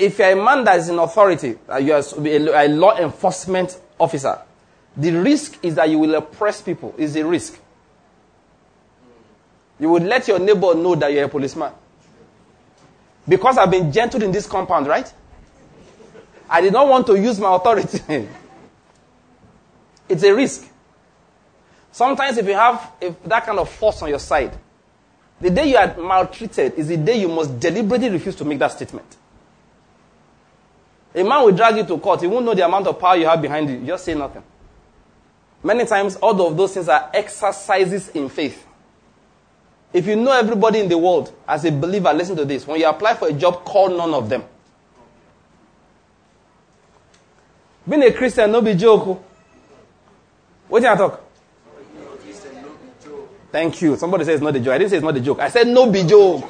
if you're a man that is in authority, you are a law enforcement officer, the risk is that you will oppress people. Is a risk. You would let your neighbor know that you're a policeman. Because I've been gentle in this compound, right? I did not want to use my authority. it's a risk. Sometimes, if you have if that kind of force on your side, the day you are maltreated is the day you must deliberately refuse to make that statement. A man will drag you to court. He won't know the amount of power you have behind you. you just say nothing. Many times, all of those things are exercises in faith. If you know everybody in the world as a believer, listen to this. When you apply for a job, call none of them. Being a Christian, no be joke. Oh. What did I talk? Thank you. Somebody says it's not a joke. I didn't say it's not a joke. I said no be joke.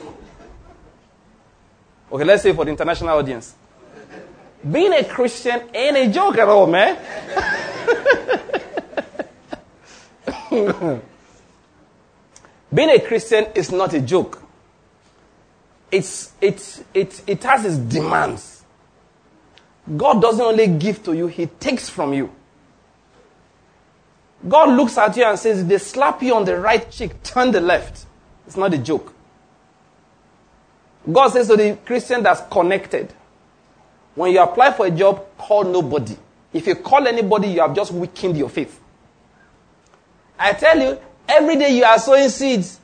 Okay, let's say for the international audience. Being a Christian ain't a joke at all, man. Being a Christian is not a joke. It's, it's, it, it has its demands. God doesn't only give to you, He takes from you. God looks at you and says, If they slap you on the right cheek, turn the left. It's not a joke. God says to the Christian that's connected, when you apply for a job, call nobody. If you call anybody, you have just weakened your faith. I tell you, every day you are sowing seeds.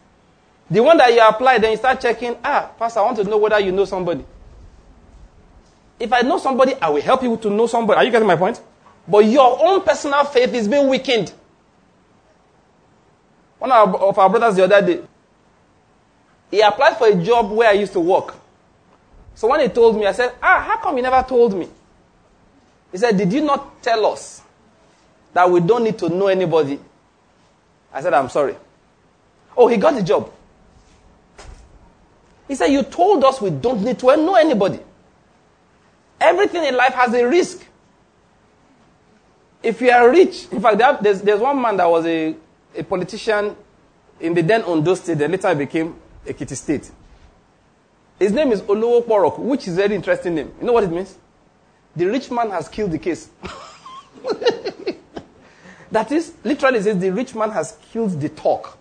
The one that you apply, then you start checking, ah, Pastor, I want to know whether you know somebody. If I know somebody, I will help you to know somebody. Are you getting my point? But your own personal faith is being weakened. One of our brothers the other day, he applied for a job where I used to work. So when he told me, I said, Ah, how come you never told me? He said, Did you not tell us that we don't need to know anybody? I said, I'm sorry. Oh, he got the job. He said, You told us we don't need to know anybody. Everything in life has a risk. If you are rich, in fact, there's, there's one man that was a, a politician in the then Ondo state, then later became a Ekiti state. His name is Olowo Porok, which is a very interesting name. You know what it means? The rich man has killed the case. that is, literally says the rich man has killed the talk.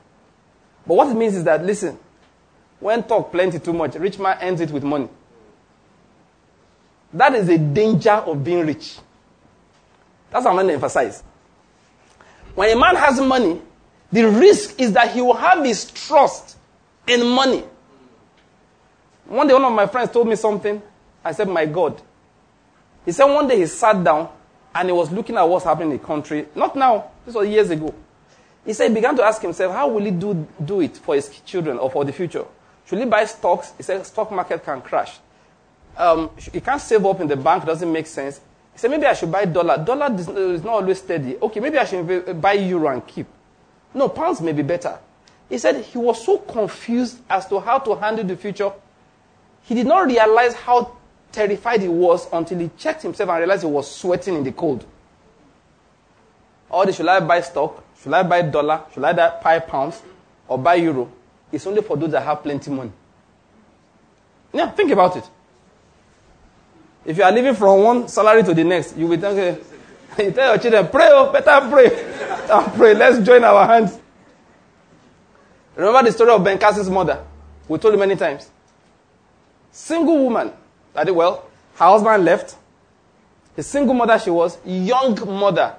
But what it means is that, listen, when talk plenty too much, rich man ends it with money. That is a danger of being rich. That's what I'm going to emphasize. When a man has money, the risk is that he will have his trust in money. One day, one of my friends told me something. I said, My God. He said one day he sat down and he was looking at what's happening in the country. Not now, this was years ago. He said he began to ask himself, How will he do, do it for his children or for the future? Should he buy stocks? He said, Stock market can crash. Um, he can't save up in the bank, doesn't make sense. He said, Maybe I should buy dollar. Dollar is not always steady. Okay, maybe I should buy euro and keep. No, pounds may be better. He said he was so confused as to how to handle the future he did not realize how terrified he was until he checked himself and realized he was sweating in the cold. Or should I buy stock? Should I buy dollar? Should I buy pounds? Or buy euro? It's only for those that have plenty money. Yeah, think about it. If you are living from one salary to the next, you will tell, you tell your children, pray, oh, better pray. better pray. Let's join our hands. Remember the story of Ben Carson's mother? We told you many times. Single woman. I did well. Her husband left. The single mother she was, young mother.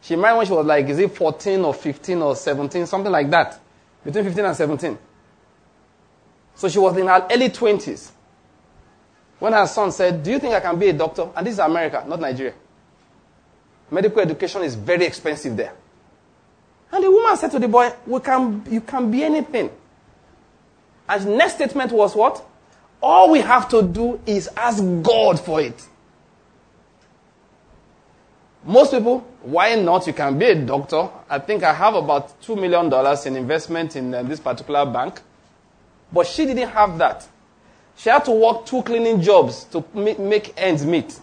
She married when she was like, is it 14 or 15 or 17, something like that. Between 15 and 17. So she was in her early 20s. When her son said, Do you think I can be a doctor? And this is America, not Nigeria. Medical education is very expensive there. And the woman said to the boy, we can, You can be anything. And next statement was what? All we have to do is ask God for it. Most people, why not? You can be a doctor. I think I have about $2 million in investment in uh, this particular bank. But she didn't have that. She had to work two cleaning jobs to make ends meet.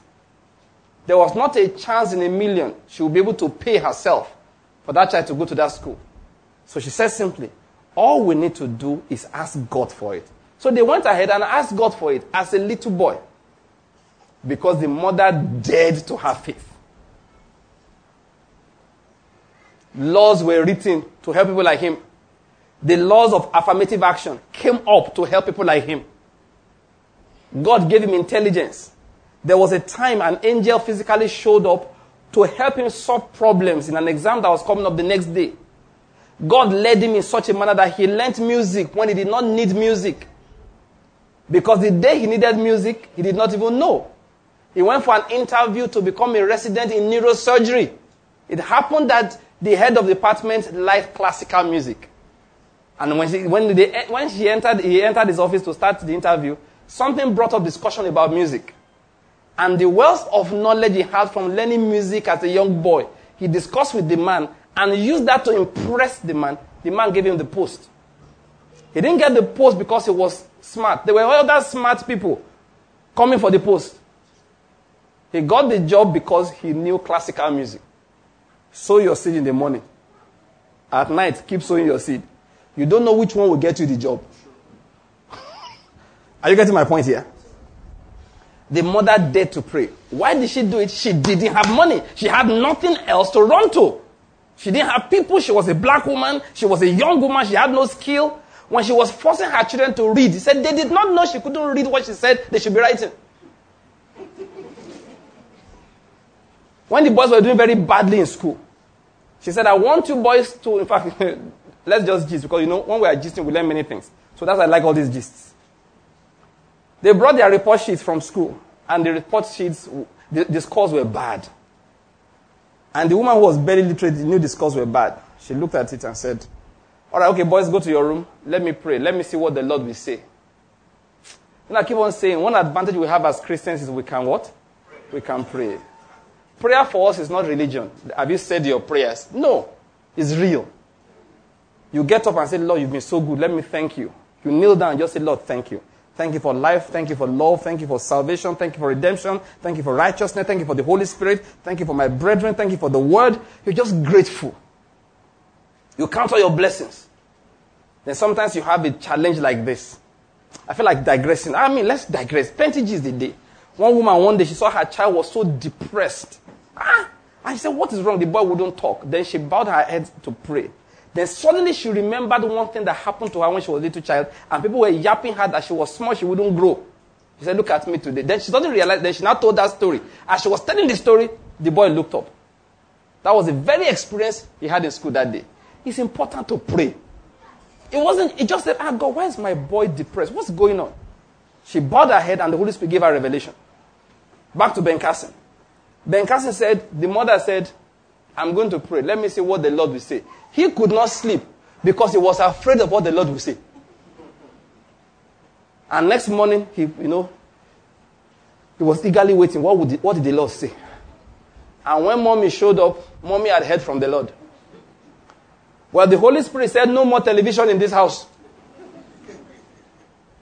There was not a chance in a million she would be able to pay herself for that child to go to that school. So she said simply, all we need to do is ask God for it. So they went ahead and asked God for it as a little boy. Because the mother dared to have faith. Laws were written to help people like him. The laws of affirmative action came up to help people like him. God gave him intelligence. There was a time an angel physically showed up to help him solve problems in an exam that was coming up the next day. God led him in such a manner that he learnt music when he did not need music. Because the day he needed music, he did not even know. He went for an interview to become a resident in neurosurgery. It happened that the head of the department liked classical music. And when, she, when, they, when she entered, he entered his office to start the interview, something brought up discussion about music. And the wealth of knowledge he had from learning music as a young boy, he discussed with the man and used that to impress the man. The man gave him the post. He didn't get the post because he was smart. There were other smart people coming for the post. He got the job because he knew classical music. Sow your seed in the morning. At night, keep sowing your seed. You don't know which one will get you the job. Are you getting my point here? The mother dared to pray. Why did she do it? She didn't have money. She had nothing else to run to. She didn't have people. She was a black woman. She was a young woman. She had no skill. When she was forcing her children to read, he said they did not know she couldn't read what she said they should be writing. When the boys were doing very badly in school, she said, I want you boys to, in fact, let's just gist because you know, when we are gisting, we learn many things. So that's why I like all these gists. They brought their report sheets from school, and the report sheets, the, the scores were bad. And the woman who was very literate knew the scores were bad. She looked at it and said, All right, okay, boys, go to your room. Let me pray. Let me see what the Lord will say. And I keep on saying, one advantage we have as Christians is we can what? We can pray. Prayer for us is not religion. Have you said your prayers? No, it's real. You get up and say, Lord, you've been so good. Let me thank you. You kneel down just say, Lord, thank you. Thank you for life. Thank you for love. Thank you for salvation. Thank you for redemption. Thank you for righteousness. Thank you for the Holy Spirit. Thank you for my brethren. Thank you for the word. You're just grateful. You count all your blessings. Then sometimes you have a challenge like this. I feel like digressing. I mean, let's digress. Pentage is the day. One woman, one day, she saw her child was so depressed. Ah! And she said, What is wrong? The boy wouldn't talk. Then she bowed her head to pray. Then suddenly she remembered one thing that happened to her when she was a little child, and people were yapping her that she was small, she wouldn't grow. She said, Look at me today. Then she suddenly realized, then she now told that story. As she was telling the story, the boy looked up. That was the very experience he had in school that day. It's important to pray. It wasn't, it just said, Ah, God, why is my boy depressed? What's going on? She bowed her head, and the Holy Spirit gave her revelation. Back to Ben Carson. Ben Carson said, The mother said, I'm going to pray. Let me see what the Lord will say. He could not sleep because he was afraid of what the Lord will say. And next morning, he, you know, he was eagerly waiting. What, would the, what did the Lord say? And when mommy showed up, mommy had heard from the Lord. Well, the Holy Spirit said, no more television in this house.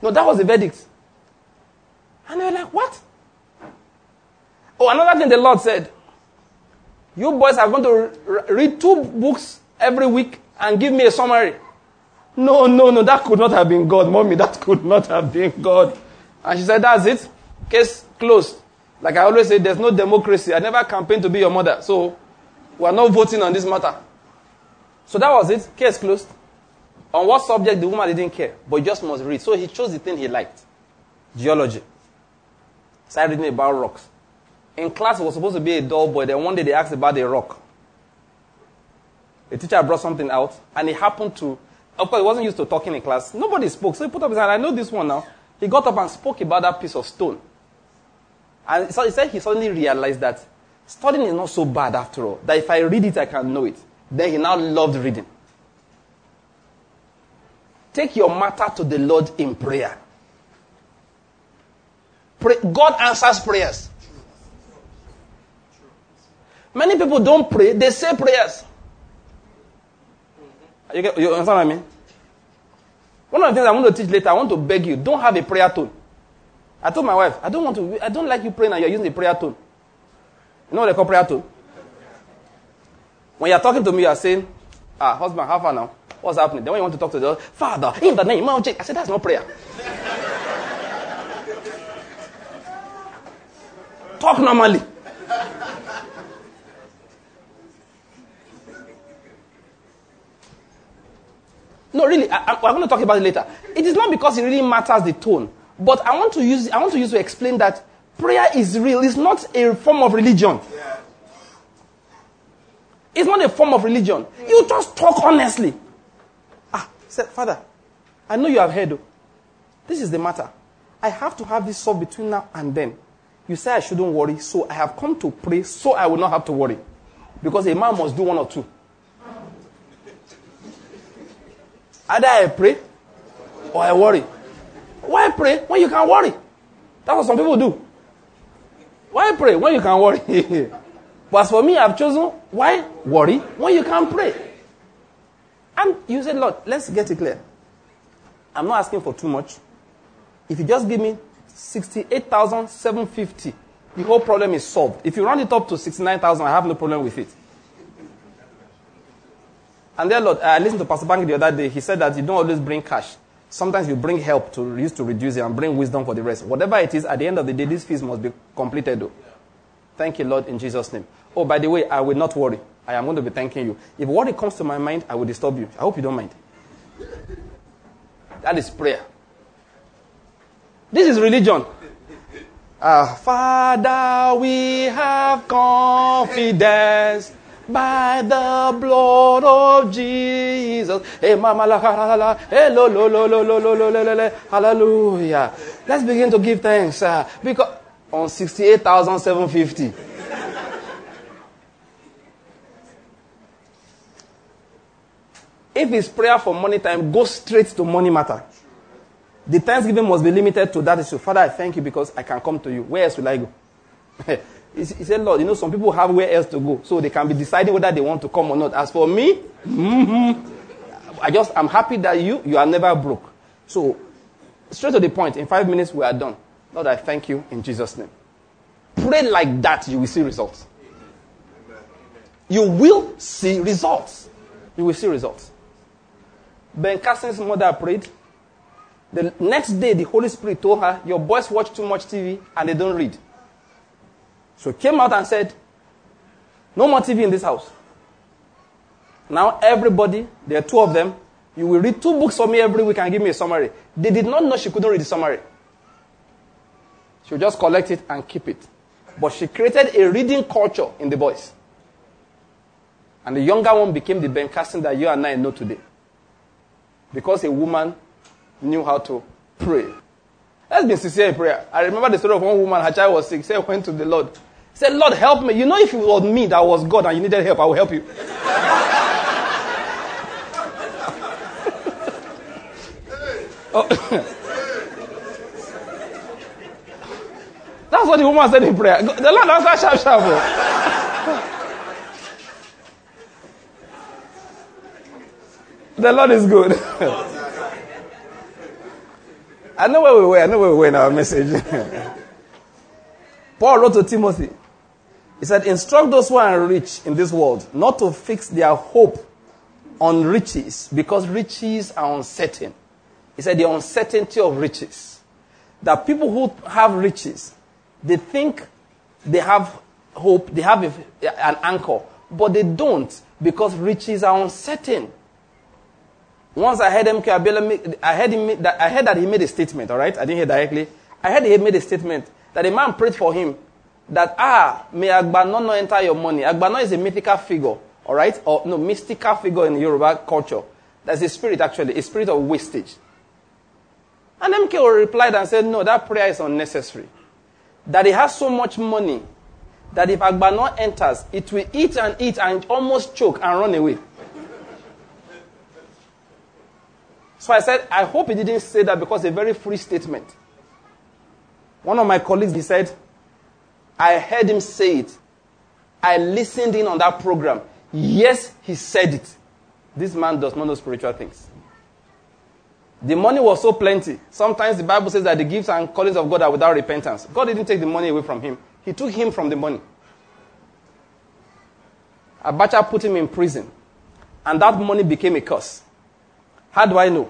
No, that was the verdict. And they were like, what? Oh, another thing the Lord said. You boys are going to read two books every week and give me a summary. No, no, no, that could not have been God. Mommy, that could not have been God. And she said, That's it. Case closed. Like I always say, there's no democracy. I never campaigned to be your mother. So we are not voting on this matter. So that was it. Case closed. On what subject the woman didn't care, but just must read. So he chose the thing he liked. Geology. Started reading about rocks. In class, he was supposed to be a dull boy. Then one day they asked about a rock. A teacher brought something out, and he happened to, of course, he wasn't used to talking in class. Nobody spoke. So he put up his hand. I know this one now. He got up and spoke about that piece of stone. And so he said he suddenly realized that studying is not so bad after all. That if I read it, I can know it. Then he now loved reading. Take your matter to the Lord in prayer. Pray. God answers prayers. Many people don't pray, they say prayers. You, get, you understand what I mean? One of the things I want to teach later, I want to beg you, don't have a prayer tone. I told my wife, I don't want to, I don't like you praying and you're using a prayer tone. You know what they call prayer tone? When you're talking to me, you're saying, ah, husband, how far now? What's happening? Then when you want to talk to the Father, in the name of Jesus. I said, that's not prayer. talk normally. No, really, I, we're going to talk about it later. It is not because it really matters the tone, but I want to use I want to use to explain that prayer is real. It's not a form of religion. It's not a form of religion. You just talk honestly. Ah, said, Father, I know you have heard. This is the matter. I have to have this solved between now and then. You say I shouldn't worry, so I have come to pray so I will not have to worry. Because a man must do one or two. Either I pray or I worry. Why pray when you can worry? That's what some people do. Why pray when you can worry? but as for me, I've chosen why worry when you can pray. And you said, Lord, let's get it clear. I'm not asking for too much. If you just give me 68,750, the whole problem is solved. If you round it up to 69,000, I have no problem with it. And then, Lord, I listened to Pastor Bank the other day. He said that you don't always bring cash. Sometimes you bring help to use to reduce it and bring wisdom for the rest. Whatever it is, at the end of the day, these fees must be completed. Though. Thank you, Lord, in Jesus' name. Oh, by the way, I will not worry. I am going to be thanking you. If worry comes to my mind, I will disturb you. I hope you don't mind. That is prayer. This is religion. Uh, Father, we have confidence by the blood of Jesus. Hey, mama la la la. Hey, lo lo lo lo lo lo lo lo lo. Hallelujah. Let's begin to give thanks uh, because on sixty-eight thousand seven fifty. If it's prayer for money time, go straight to money matter. The thanksgiving must be limited to that issue. Father, I thank you because I can come to you. Where else will I go? He said, Lord, you know, some people have where else to go, so they can be deciding whether they want to come or not. As for me, mm-hmm, I just, I'm happy that you, you are never broke. So, straight to the point, in five minutes we are done. Lord, I thank you in Jesus' name. Pray like that, you will see results. You will see results. You will see results. Ben Carson's mother prayed. The next day, the Holy Spirit told her, Your boys watch too much TV and they don't read. So came out and said, No more TV in this house. Now everybody, there are two of them, you will read two books for me every week and give me a summary. They did not know she couldn't read the summary. She would just collect it and keep it. But she created a reading culture in the boys. And the younger one became the Ben Carson that you and I know today. Because a woman knew how to pray. Let's be sincere in prayer. I remember the story of one woman, her child was sick, said, went to the Lord. Said, Lord, help me. You know, if it was me that was God and you needed help, I will help you. oh. That's what the woman said in prayer. The Lord answered sharp, sharp. Oh. the Lord is good. I know where we were. I know where we were in our message. Paul wrote to Timothy. He said, Instruct those who are rich in this world not to fix their hope on riches because riches are uncertain. He said, The uncertainty of riches. That people who have riches, they think they have hope, they have a, an anchor, but they don't because riches are uncertain. Once I heard MK make, I heard, him, that, I heard that he made a statement, all right? I didn't hear directly. I heard he made a statement that a man prayed for him that, ah, may Agbano not enter your money. Agbano is a mythical figure, all right? Or, no, mystical figure in Yoruba culture. That's a spirit, actually, a spirit of wastage. And MK replied and said, no, that prayer is unnecessary. That he has so much money that if Agbano enters, it will eat and eat and almost choke and run away. So I said, I hope he didn't say that because a very free statement. One of my colleagues, he said, I heard him say it. I listened in on that program. Yes, he said it. This man does not know spiritual things. The money was so plenty. Sometimes the Bible says that the gifts and callings of God are without repentance. God didn't take the money away from him. He took him from the money. Abacha put him in prison. And that money became a curse. How do I know?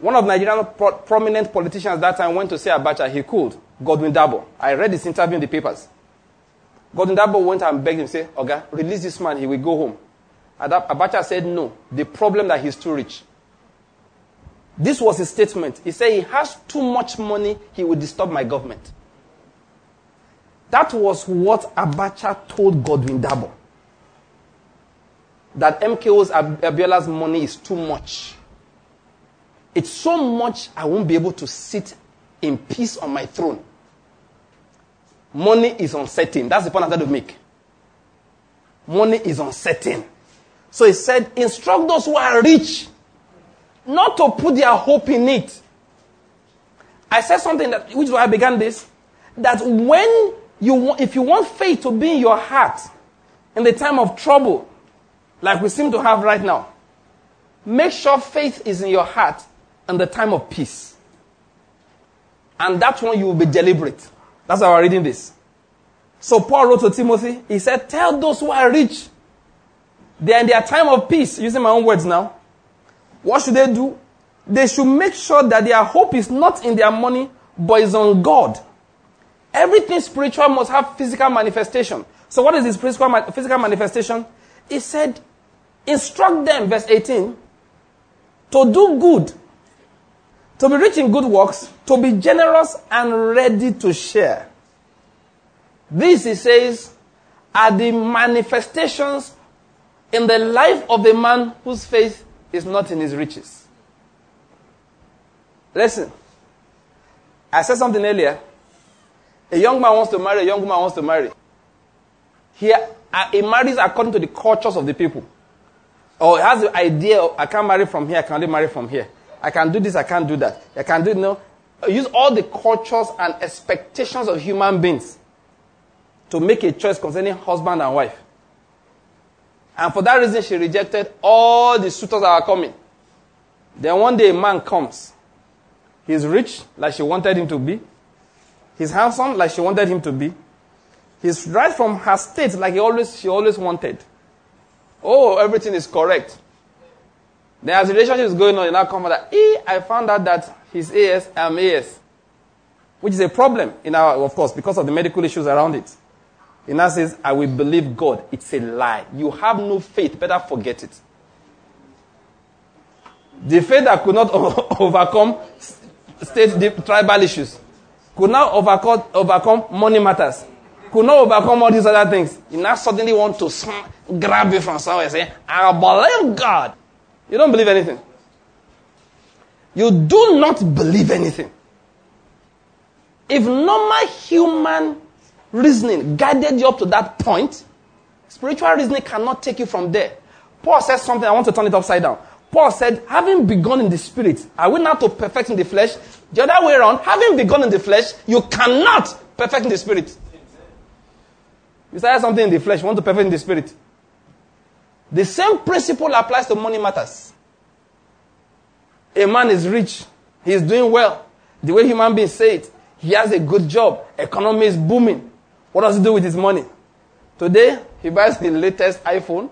One of Nigerian pro- prominent politicians that time went to see Abacha. He could. Godwin Daboh. I read his interview in the papers. Godwin Daboh went and begged him, say, Okay, release this man, he will go home. Abacha said, No. The problem that he's too rich. This was his statement. He said, He has too much money, he will disturb my government. That was what Abacha told Godwin Daboh. That MKO's Abiola's money is too much. It's so much I won't be able to sit in peace on my throne. Money is uncertain. That's the point I'm trying to make. Money is uncertain. So he said, instruct those who are rich not to put their hope in it. I said something that, which is why I began this, that when you, if you want faith to be in your heart in the time of trouble, like we seem to have right now, make sure faith is in your heart in the time of peace. And that's when you will be deliberate. That's how we're reading this. So Paul wrote to Timothy, he said, Tell those who are rich, they're in their time of peace, using my own words now. What should they do? They should make sure that their hope is not in their money, but is on God. Everything spiritual must have physical manifestation. So what is this physical, physical manifestation? He said, instruct them, verse 18, to do good, to be rich in good works, to be generous and ready to share. This, he says, are the manifestations in the life of the man whose faith is not in his riches. Listen, I said something earlier. A young man wants to marry, a young woman wants to marry. Here, uh, he marries according to the cultures of the people. Or he has the idea, of, I can't marry from here, I can only marry from here. I can do this, I can't do that. I can do, know, use all the cultures and expectations of human beings to make a choice concerning husband and wife. And for that reason, she rejected all the suitors that are coming. Then one day a man comes. He's rich, like she wanted him to be. He's handsome, like she wanted him to be. He's right from her state, like he always, she always wanted. Oh, everything is correct. Then as the relationship is going on, you now come that, eh, I found out that he's AS, I'm AS. Which is a problem in our, of course, because of the medical issues around it. He now says, I will believe God. It's a lie. You have no faith. Better forget it. The faith that could not overcome state tribal issues, could not overcome, overcome money matters, could not overcome all these other things. You now suddenly want to grab you from somewhere and say, I believe God. You don't believe anything. You do not believe anything. If normal human reasoning guided you up to that point, spiritual reasoning cannot take you from there. Paul says something, I want to turn it upside down. Paul said, having begun in the spirit, are we not to perfect in the flesh? The other way around, having begun in the flesh, you cannot perfect in the spirit. You started something in the flesh, you want to perfect in the spirit. The same principle applies to money matters. A man is rich, he is doing well. The way human beings say it, he has a good job, economy is booming. What does he do with his money? Today, he buys the latest iPhone.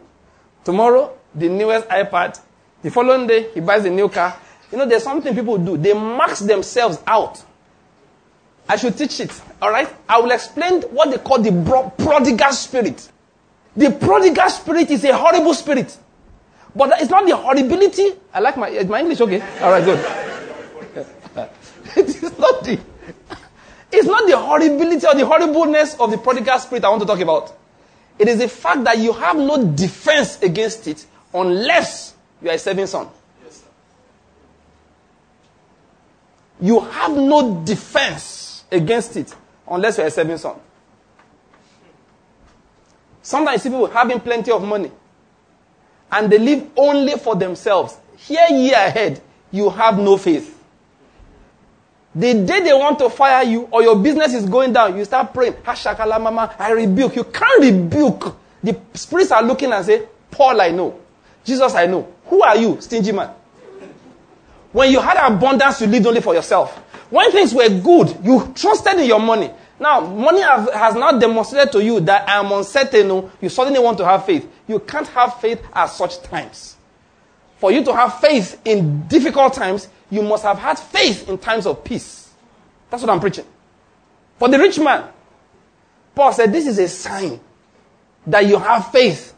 Tomorrow, the newest iPad. The following day, he buys a new car. You know, there's something people do. They max themselves out. I should teach it. All right? I will explain what they call the prodigal spirit. The prodigal spirit is a horrible spirit. But it's not the horribility. I like my, my English, okay? All right, good. it is not the, it's not the horribility or the horribleness of the prodigal spirit I want to talk about. It is the fact that you have no defense against it unless you are a saving son. Yes, you have no defense against it unless you are a saving son. Sometimes people having plenty of money and they live only for themselves. Here, year ahead, you have no faith. The day they want to fire you or your business is going down, you start praying, Hashakala mama, I rebuke. You can't rebuke. The spirits are looking and say, Paul I know. Jesus I know. Who are you, stingy man? When you had abundance, you lived only for yourself. When things were good, you trusted in your money. Now, money have, has not demonstrated to you that I am uncertain. Oh, you suddenly want to have faith. You can't have faith at such times. For you to have faith in difficult times, you must have had faith in times of peace. That's what I'm preaching. For the rich man, Paul said, This is a sign that you have faith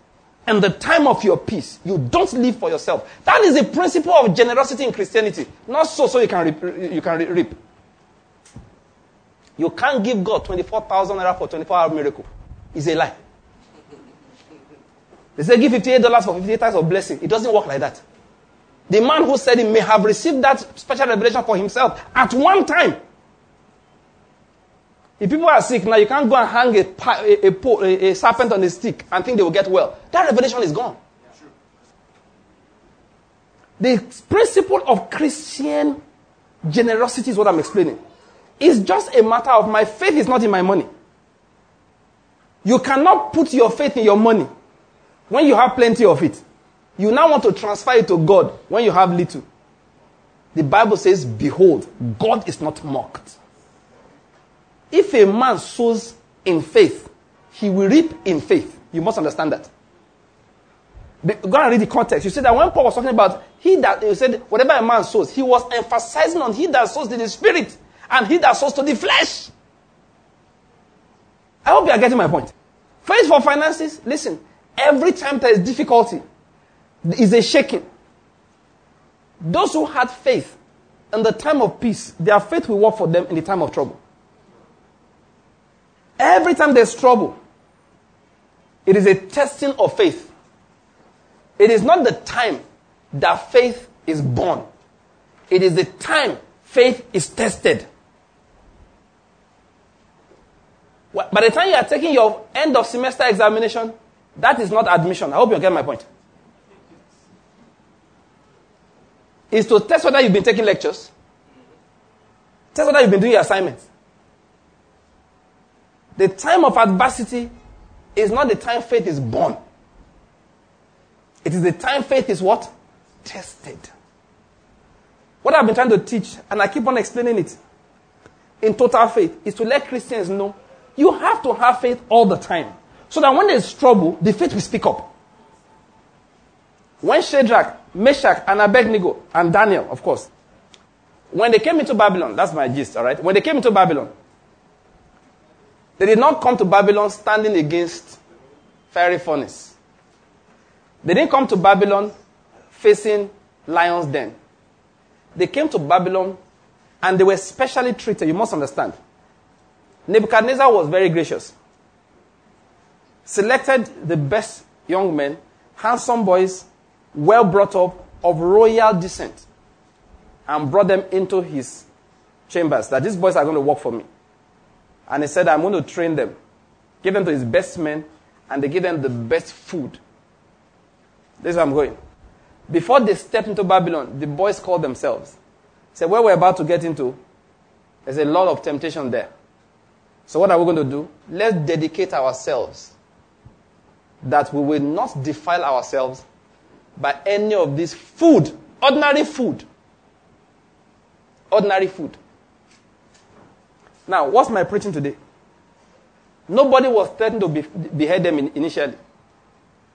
and the time of your peace. You don't live for yourself. That is the principle of generosity in Christianity. Not so so you can reap. You can reap. You can't give God 24,000 naira for 24 hour miracle. It's a lie. They say give $58 for 58 times of blessing. It doesn't work like that. The man who said he may have received that special revelation for himself at one time. If people are sick now, you can't go and hang a, a, a, a serpent on a stick and think they will get well. That revelation is gone. The principle of Christian generosity is what I'm explaining. It's just a matter of my faith is not in my money. You cannot put your faith in your money when you have plenty of it. You now want to transfer it to God when you have little. The Bible says, Behold, God is not mocked. If a man sows in faith, he will reap in faith. You must understand that. Go and read the context. You see that when Paul was talking about he that he said whatever a man sows, he was emphasizing on he that sows to the spirit and he that sows to the flesh. I hope you are getting my point. Faith for finances, listen, every time there is difficulty, is a shaking. Those who had faith in the time of peace, their faith will work for them in the time of trouble. Every time there's trouble, it is a testing of faith. It is not the time that faith is born. It is the time faith is tested. By the time you are taking your end of semester examination, that is not admission. I hope you get my point. Is to test whether you've been taking lectures, test whether you've been doing your assignments. The time of adversity is not the time faith is born. It is the time faith is what? Tested. What I've been trying to teach, and I keep on explaining it in total faith, is to let Christians know you have to have faith all the time. So that when there's trouble, the faith will speak up. When Shadrach, Meshach, and Abednego, and Daniel, of course, when they came into Babylon, that's my gist, alright? When they came into Babylon, they did not come to Babylon standing against fiery furnace. They didn't come to Babylon facing lion's den. They came to Babylon and they were specially treated. You must understand. Nebuchadnezzar was very gracious. Selected the best young men, handsome boys, well brought up, of royal descent, and brought them into his chambers. That these boys are going to work for me. And he said, I'm going to train them, give them to his best men, and they give them the best food. This is where I'm going. Before they stepped into Babylon, the boys called themselves. Said, where we're about to get into, there's a lot of temptation there. So what are we going to do? Let's dedicate ourselves that we will not defile ourselves by any of this food, ordinary food. Ordinary food. Now, what's my preaching today? Nobody was threatened to be, behead them in, initially.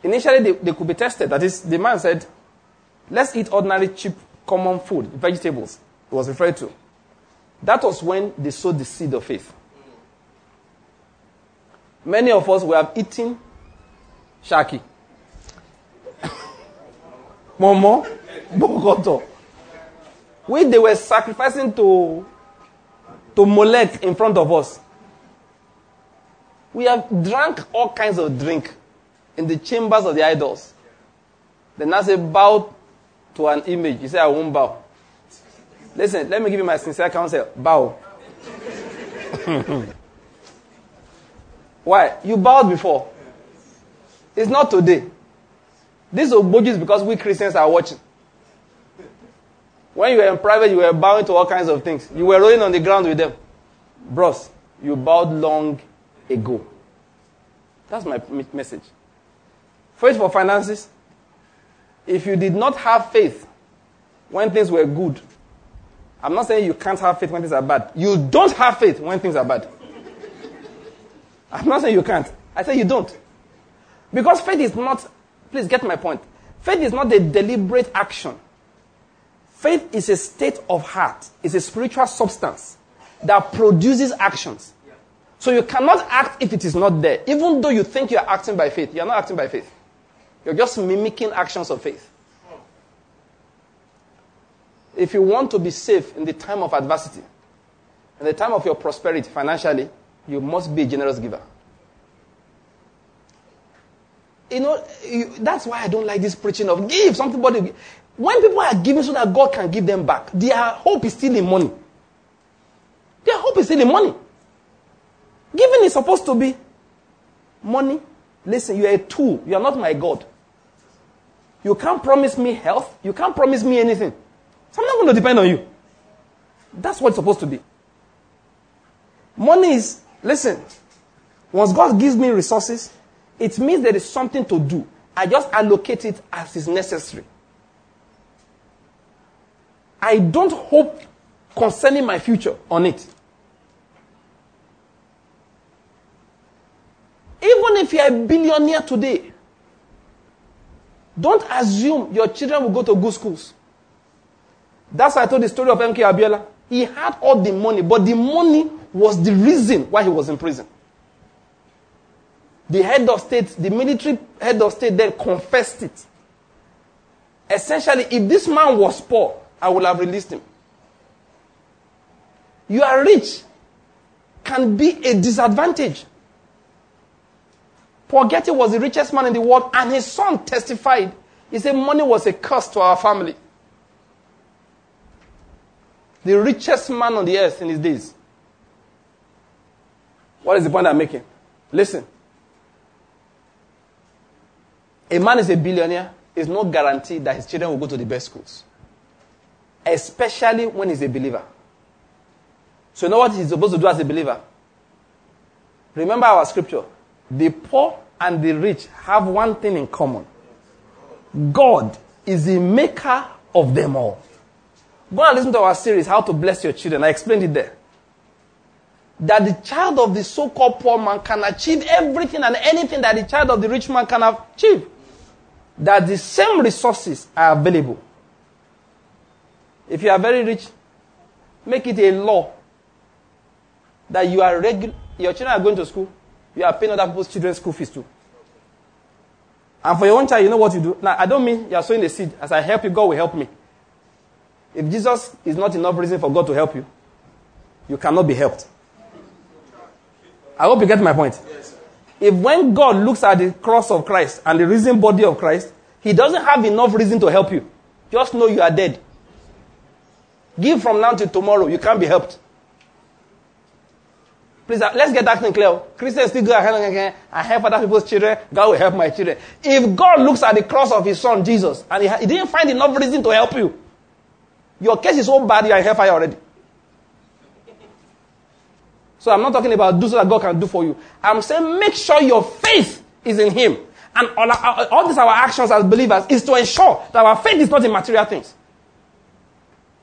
Initially, they, they could be tested. That is, the man said, let's eat ordinary, cheap, common food, vegetables. It was referred to. That was when they sowed the seed of faith. Many of us we have eaten shaki, momo, bokoto, which they were sacrificing to to Molech in front of us. We have drank all kinds of drink in the chambers of the idols. Then I say, bow to an image. You say, I won't bow. Listen, let me give you my sincere counsel. Bow. Why? You bowed before. It's not today. This Ogboji is because we Christians are watching. When you were in private, you were bowing to all kinds of things. You were rolling on the ground with them. Bros, you bowed long ago. That's my message. Faith for finances. If you did not have faith when things were good, I'm not saying you can't have faith when things are bad. You don't have faith when things are bad. I'm not saying you can't. I say you don't. Because faith is not, please get my point. Faith is not a deliberate action. Faith is a state of heart, it's a spiritual substance that produces actions. So you cannot act if it is not there. Even though you think you are acting by faith, you are not acting by faith. You're just mimicking actions of faith. If you want to be safe in the time of adversity, in the time of your prosperity financially, you must be a generous giver. You know, you, that's why I don't like this preaching of give. Somebody, when people are giving so that God can give them back, their hope is still in money. Their hope is still in money. Giving is supposed to be money. Listen, you are a tool. You are not my God. You can't promise me health. You can't promise me anything. So I'm not going to depend on you. That's what it's supposed to be. Money is, listen, once God gives me resources, it means there is something to do. I just allocate it as is necessary. I don't hope concerning my future on it. Even if you're a billionaire today, don't assume your children will go to good schools. That's why I told the story of MK Abiola. He had all the money, but the money was the reason why he was in prison. The head of state, the military head of state then confessed it. Essentially, if this man was poor, I would have released him. You are rich can be a disadvantage. Paul Getty was the richest man in the world, and his son testified. He said money was a curse to our family. The richest man on the earth in his days. What is the point I'm making? Listen. A man is a billionaire, is no guarantee that his children will go to the best schools. Especially when he's a believer. So you know what he's supposed to do as a believer? Remember our scripture. The poor and the rich have one thing in common. God is the maker of them all. Go and listen to our series, How to Bless Your Children. I explained it there. That the child of the so-called poor man can achieve everything and anything that the child of the rich man can achieve. That the same resources are available. If you are very rich, make it a law that you are regular, your children are going to school, you are paying other people's children's school fees too. And for your own child, you know what you do? Now, I don't mean you are sowing the seed. As I help you, God will help me. If Jesus is not enough reason for God to help you, you cannot be helped. I hope you get my point. If when God looks at the cross of Christ and the risen body of Christ, he doesn't have enough reason to help you. Just know you are dead. Give from now till tomorrow. You can't be helped. Please, uh, let's get that thing clear. Christians still go ahead and I help other people's children. God will help my children. If God looks at the cross of his son, Jesus, and he, he didn't find enough reason to help you, your case is so bad you are in hellfire already. So I'm not talking about do so that God can do for you. I'm saying make sure your faith is in Him. And all, uh, all these our actions as believers is to ensure that our faith is not in material things.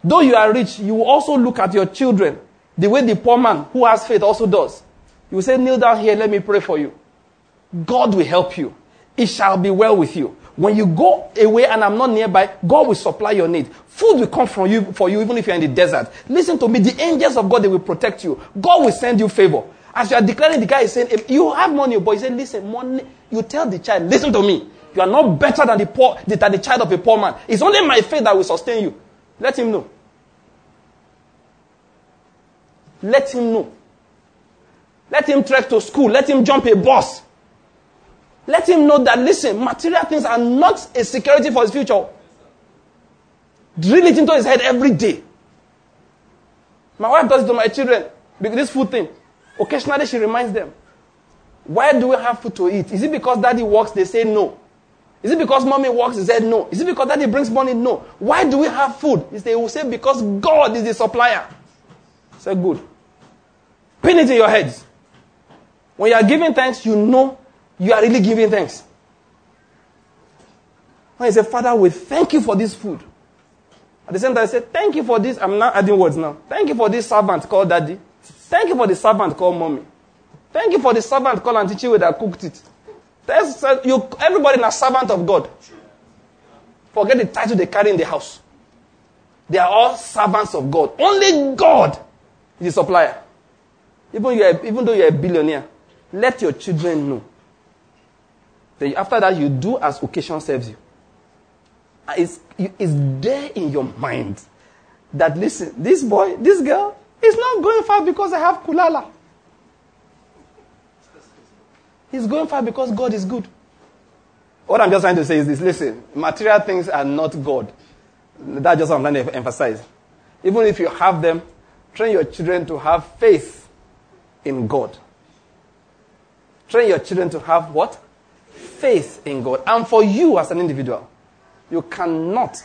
Though you are rich, you will also look at your children the way the poor man who has faith also does. You will say, kneel down here, let me pray for you. God will help you. It shall be well with you. When you go away and I'm not nearby, God will supply your need. Food will come from you for you even if you're in the desert. Listen to me. The angels of God, they will protect you. God will send you favor. As you are declaring, the guy is saying, you have money, oh but he said, listen, money, you tell the child, listen to me. You are not better than the poor, than the child of a poor man. It's only my faith that will sustain you. Let him know. Let him know. Let him trek to school. Let him jump a bus. Let him know that, listen, material things are not a security for his future. Drill it into his head every day. My wife does it to my children. This food thing. Occasionally she reminds them. Why do we have food to eat? Is it because daddy works? They say no. Is it because mommy works? They said no. Is it because daddy brings money? No. Why do we have food? They will say because God is the supplier. Say good. Pin it in your heads. When you are giving thanks, you know you are really giving thanks. When you say, Father, we thank you for this food. At the same time, I say, Thank you for this. I'm not adding words now. Thank you for this servant called daddy. Thank you for the servant called mommy. Thank you for the servant called Auntie Chiwe that cooked it. you, everybody is a servant of God. Forget the title they carry in the house. They are all servants of God. Only God is the supplier. Even, you're, even though you're a billionaire, let your children know. Then after that, you do as occasion serves you. It's, it's there in your mind that, listen, this boy, this girl is not going far because I have kulala. He's going far because God is good. What I'm just trying to say is this listen, material things are not God. That's just what I'm trying to emphasize. Even if you have them, train your children to have faith in God. Train your children to have what? Faith in God. And for you as an individual, you cannot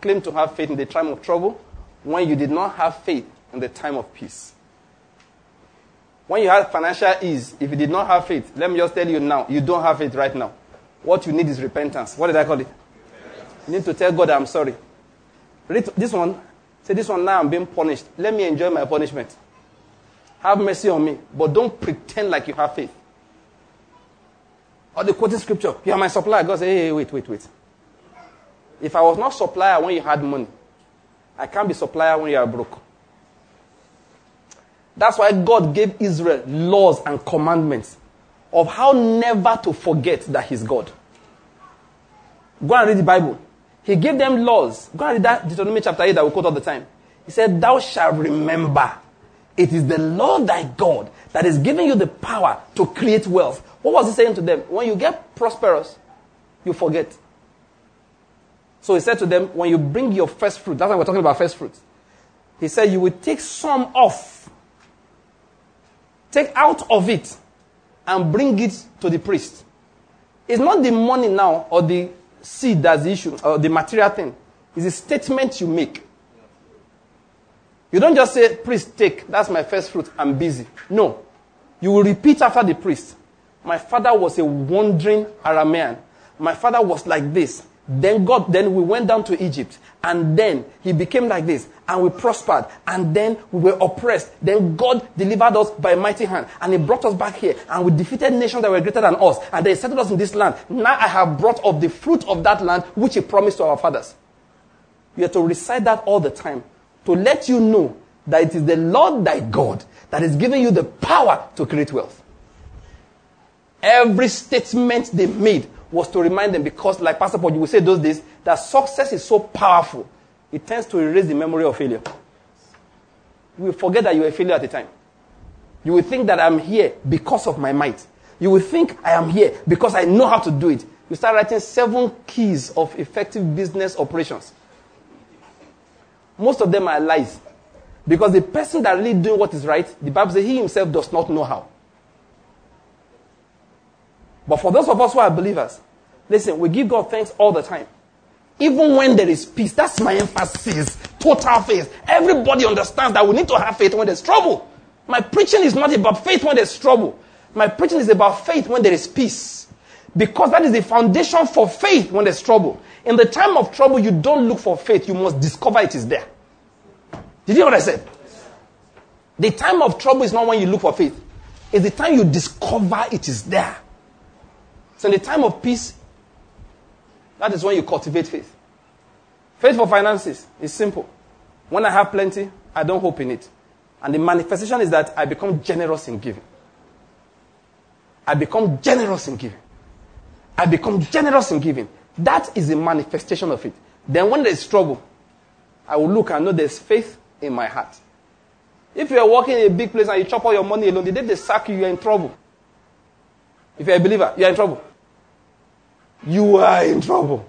claim to have faith in the time of trouble when you did not have faith in the time of peace. When you had financial ease, if you did not have faith, let me just tell you now, you don't have faith right now. What you need is repentance. What did I call it? You need to tell God I'm sorry. Read this one. Say, this one now I'm being punished. Let me enjoy my punishment. Have mercy on me. But don't pretend like you have faith. Or the quoted scripture. You are my supplier. God say, hey, wait, wait, wait. If I was not supplier when you had money, I can't be supplier when you are broke. That's why God gave Israel laws and commandments of how never to forget that He's God. Go and read the Bible. He gave them laws. Go and read that Deuteronomy chapter 8 that we quote all the time. He said, Thou shalt remember. It is the Lord thy God that is giving you the power to create wealth. What was he saying to them? When you get prosperous, you forget. So he said to them, When you bring your first fruit, that's why we're talking about first fruit. He said, You will take some off, take out of it, and bring it to the priest. It's not the money now or the seed that's the issue, or the material thing. It's a statement you make. You don't just say, Priest, take, that's my first fruit, I'm busy. No. You will repeat after the priest. My father was a wandering Aramean. My father was like this. Then God, then we went down to Egypt. And then he became like this. And we prospered. And then we were oppressed. Then God delivered us by mighty hand. And he brought us back here. And we defeated nations that were greater than us. And they settled us in this land. Now I have brought up the fruit of that land, which he promised to our fathers. You have to recite that all the time. To let you know that it is the Lord thy God that is giving you the power to create wealth. Every statement they made was to remind them because, like Pastor Paul, you will say those days that success is so powerful, it tends to erase the memory of failure. You will forget that you were a failure at the time. You will think that I'm here because of my might. You will think I am here because I know how to do it. You start writing seven keys of effective business operations. Most of them are lies. Because the person that really doing what is right, the Bible says he himself does not know how. But for those of us who are believers, listen, we give God thanks all the time. Even when there is peace, that's my emphasis. Total faith. Everybody understands that we need to have faith when there's trouble. My preaching is not about faith when there's trouble. My preaching is about faith when there is peace. Because that is the foundation for faith when there's trouble. In the time of trouble, you don't look for faith, you must discover it is there. Did you hear what I said? The time of trouble is not when you look for faith, it's the time you discover it is there. So in the time of peace, that is when you cultivate faith. Faith for finances is simple. When I have plenty, I don't hope in it. And the manifestation is that I become generous in giving. I become generous in giving. I become generous in giving. That is a manifestation of it. Then when there's trouble, I will look and know there's faith in my heart. If you are working in a big place and you chop all your money alone, the day they sack you, you're in trouble. If you're a believer, you're in trouble you are in trouble.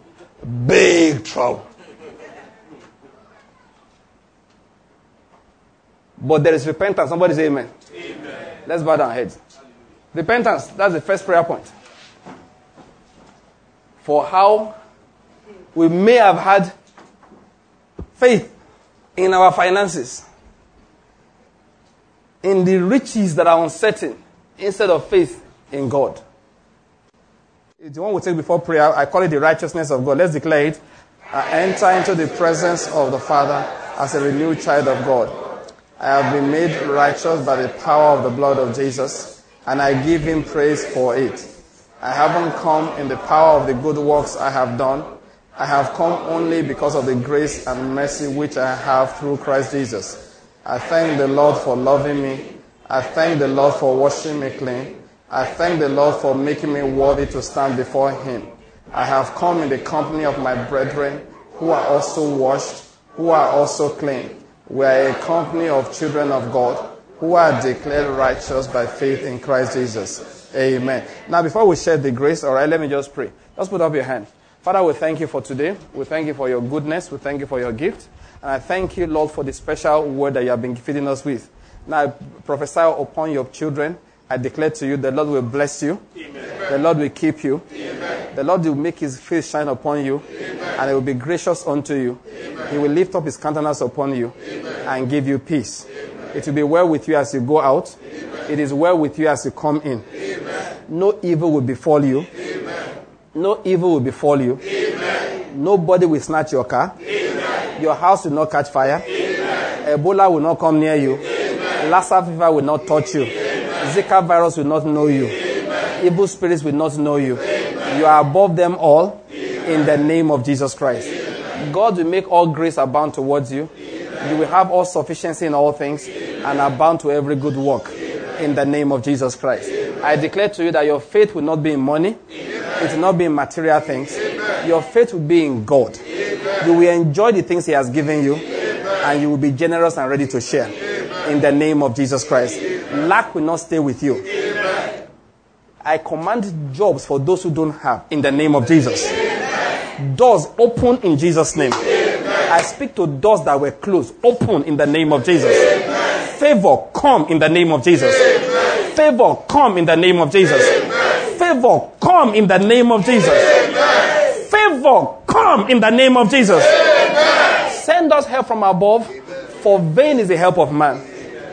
Big trouble. But there is repentance. Somebody say amen. amen. Let's bow down heads. Repentance, that's the first prayer point. For how we may have had faith in our finances, in the riches that are uncertain, instead of faith in God. It's the one we take before prayer. I call it the righteousness of God. Let's declare it. I enter into the presence of the Father as a renewed child of God. I have been made righteous by the power of the blood of Jesus, and I give him praise for it. I haven't come in the power of the good works I have done. I have come only because of the grace and mercy which I have through Christ Jesus. I thank the Lord for loving me I thank the Lord for washing me clean. I thank the Lord for making me worthy to stand before Him. I have come in the company of my brethren who are also washed, who are also clean. We are a company of children of God who are declared righteous by faith in Christ Jesus. Amen. Now, before we share the grace, all right, let me just pray. Just put up your hand. Father, we thank you for today. We thank you for your goodness. We thank you for your gift. And I thank you, Lord, for the special word that you have been feeding us with. Now, I prophesy upon your children. I declare to you, the Lord will bless you. Amen. The Lord will keep you. Amen. The Lord will make his face shine upon you. Amen. And he will be gracious unto you. He will lift up his countenance upon you and give you peace. It will be well with you as you go out. It is well with you as you come in. No evil will befall you. Amen. No evil will befall you. Amen. Nobody will snatch your car. Amen. Your house will not catch fire. Ebola will not come near you. Lassa fever will not touch you. Zika virus will not know you. Evil spirits will not know you. You are above them all in the name of Jesus Christ. God will make all grace abound towards you. You will have all sufficiency in all things and abound to every good work in the name of Jesus Christ. I declare to you that your faith will not be in money. It will not be in material things. Amen. Your faith will be in God. Amen. You will enjoy the things He has given you, Amen. and you will be generous and ready to share. In the name of Jesus Christ. Lack will not stay with you. I command jobs for those who don't have in the name of Jesus. Doors open in Jesus' name. I speak to doors that were closed. Open in the name of Jesus. Favor come in the name of Jesus. Favor come in the name of Jesus. Favor come in the name of Jesus. Amen. Favor come in the name of Jesus. Amen. Send us help from above, for vain is the help of man.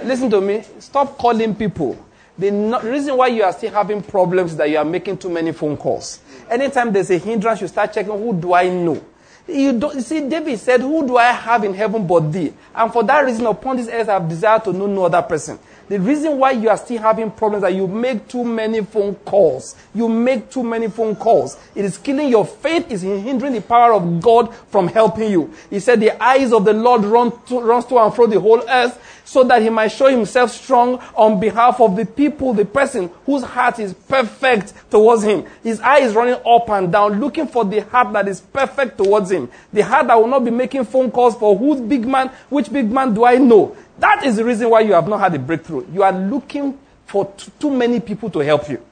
Listen to me. Stop calling people. The reason why you are still having problems is that you are making too many phone calls. Anytime there's a hindrance, you start checking who do I know. You, don't, you see, David said, Who do I have in heaven but thee? And for that reason, upon this earth, I have desired to know no other person. The reason why you are still having problems is that you make too many phone calls. You make too many phone calls. It is killing your faith, is hindering the power of God from helping you. He said the eyes of the Lord run to, runs to and fro the whole earth so that he might show himself strong on behalf of the people, the person whose heart is perfect towards him. His eye is running up and down, looking for the heart that is perfect towards him. The heart that will not be making phone calls for whose big man, which big man do I know? That is the reason why you have not had a breakthrough. You are looking for t- too many people to help you.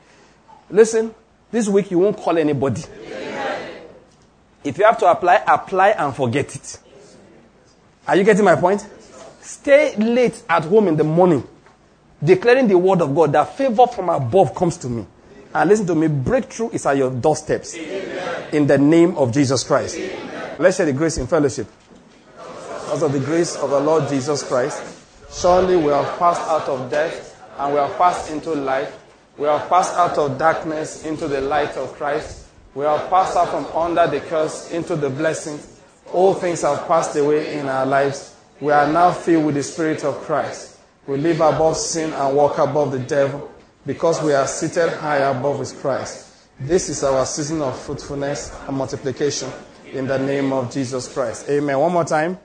Listen, this week you won't call anybody. If you have to apply, apply and forget it. Are you getting my point? Stay late at home in the morning, declaring the word of God that favor from above comes to me. And listen to me, breakthrough is at your doorsteps. In the name of Jesus Christ. Let's share the grace in fellowship. Because of the grace of the Lord Jesus Christ, surely we have passed out of death and we have passed into life. We have passed out of darkness into the light of Christ. We have passed out from under the curse into the blessing. All things have passed away in our lives. We are now filled with the Spirit of Christ. We live above sin and walk above the devil because we are seated high above with Christ. This is our season of fruitfulness and multiplication in the name of Jesus Christ. Amen. One more time.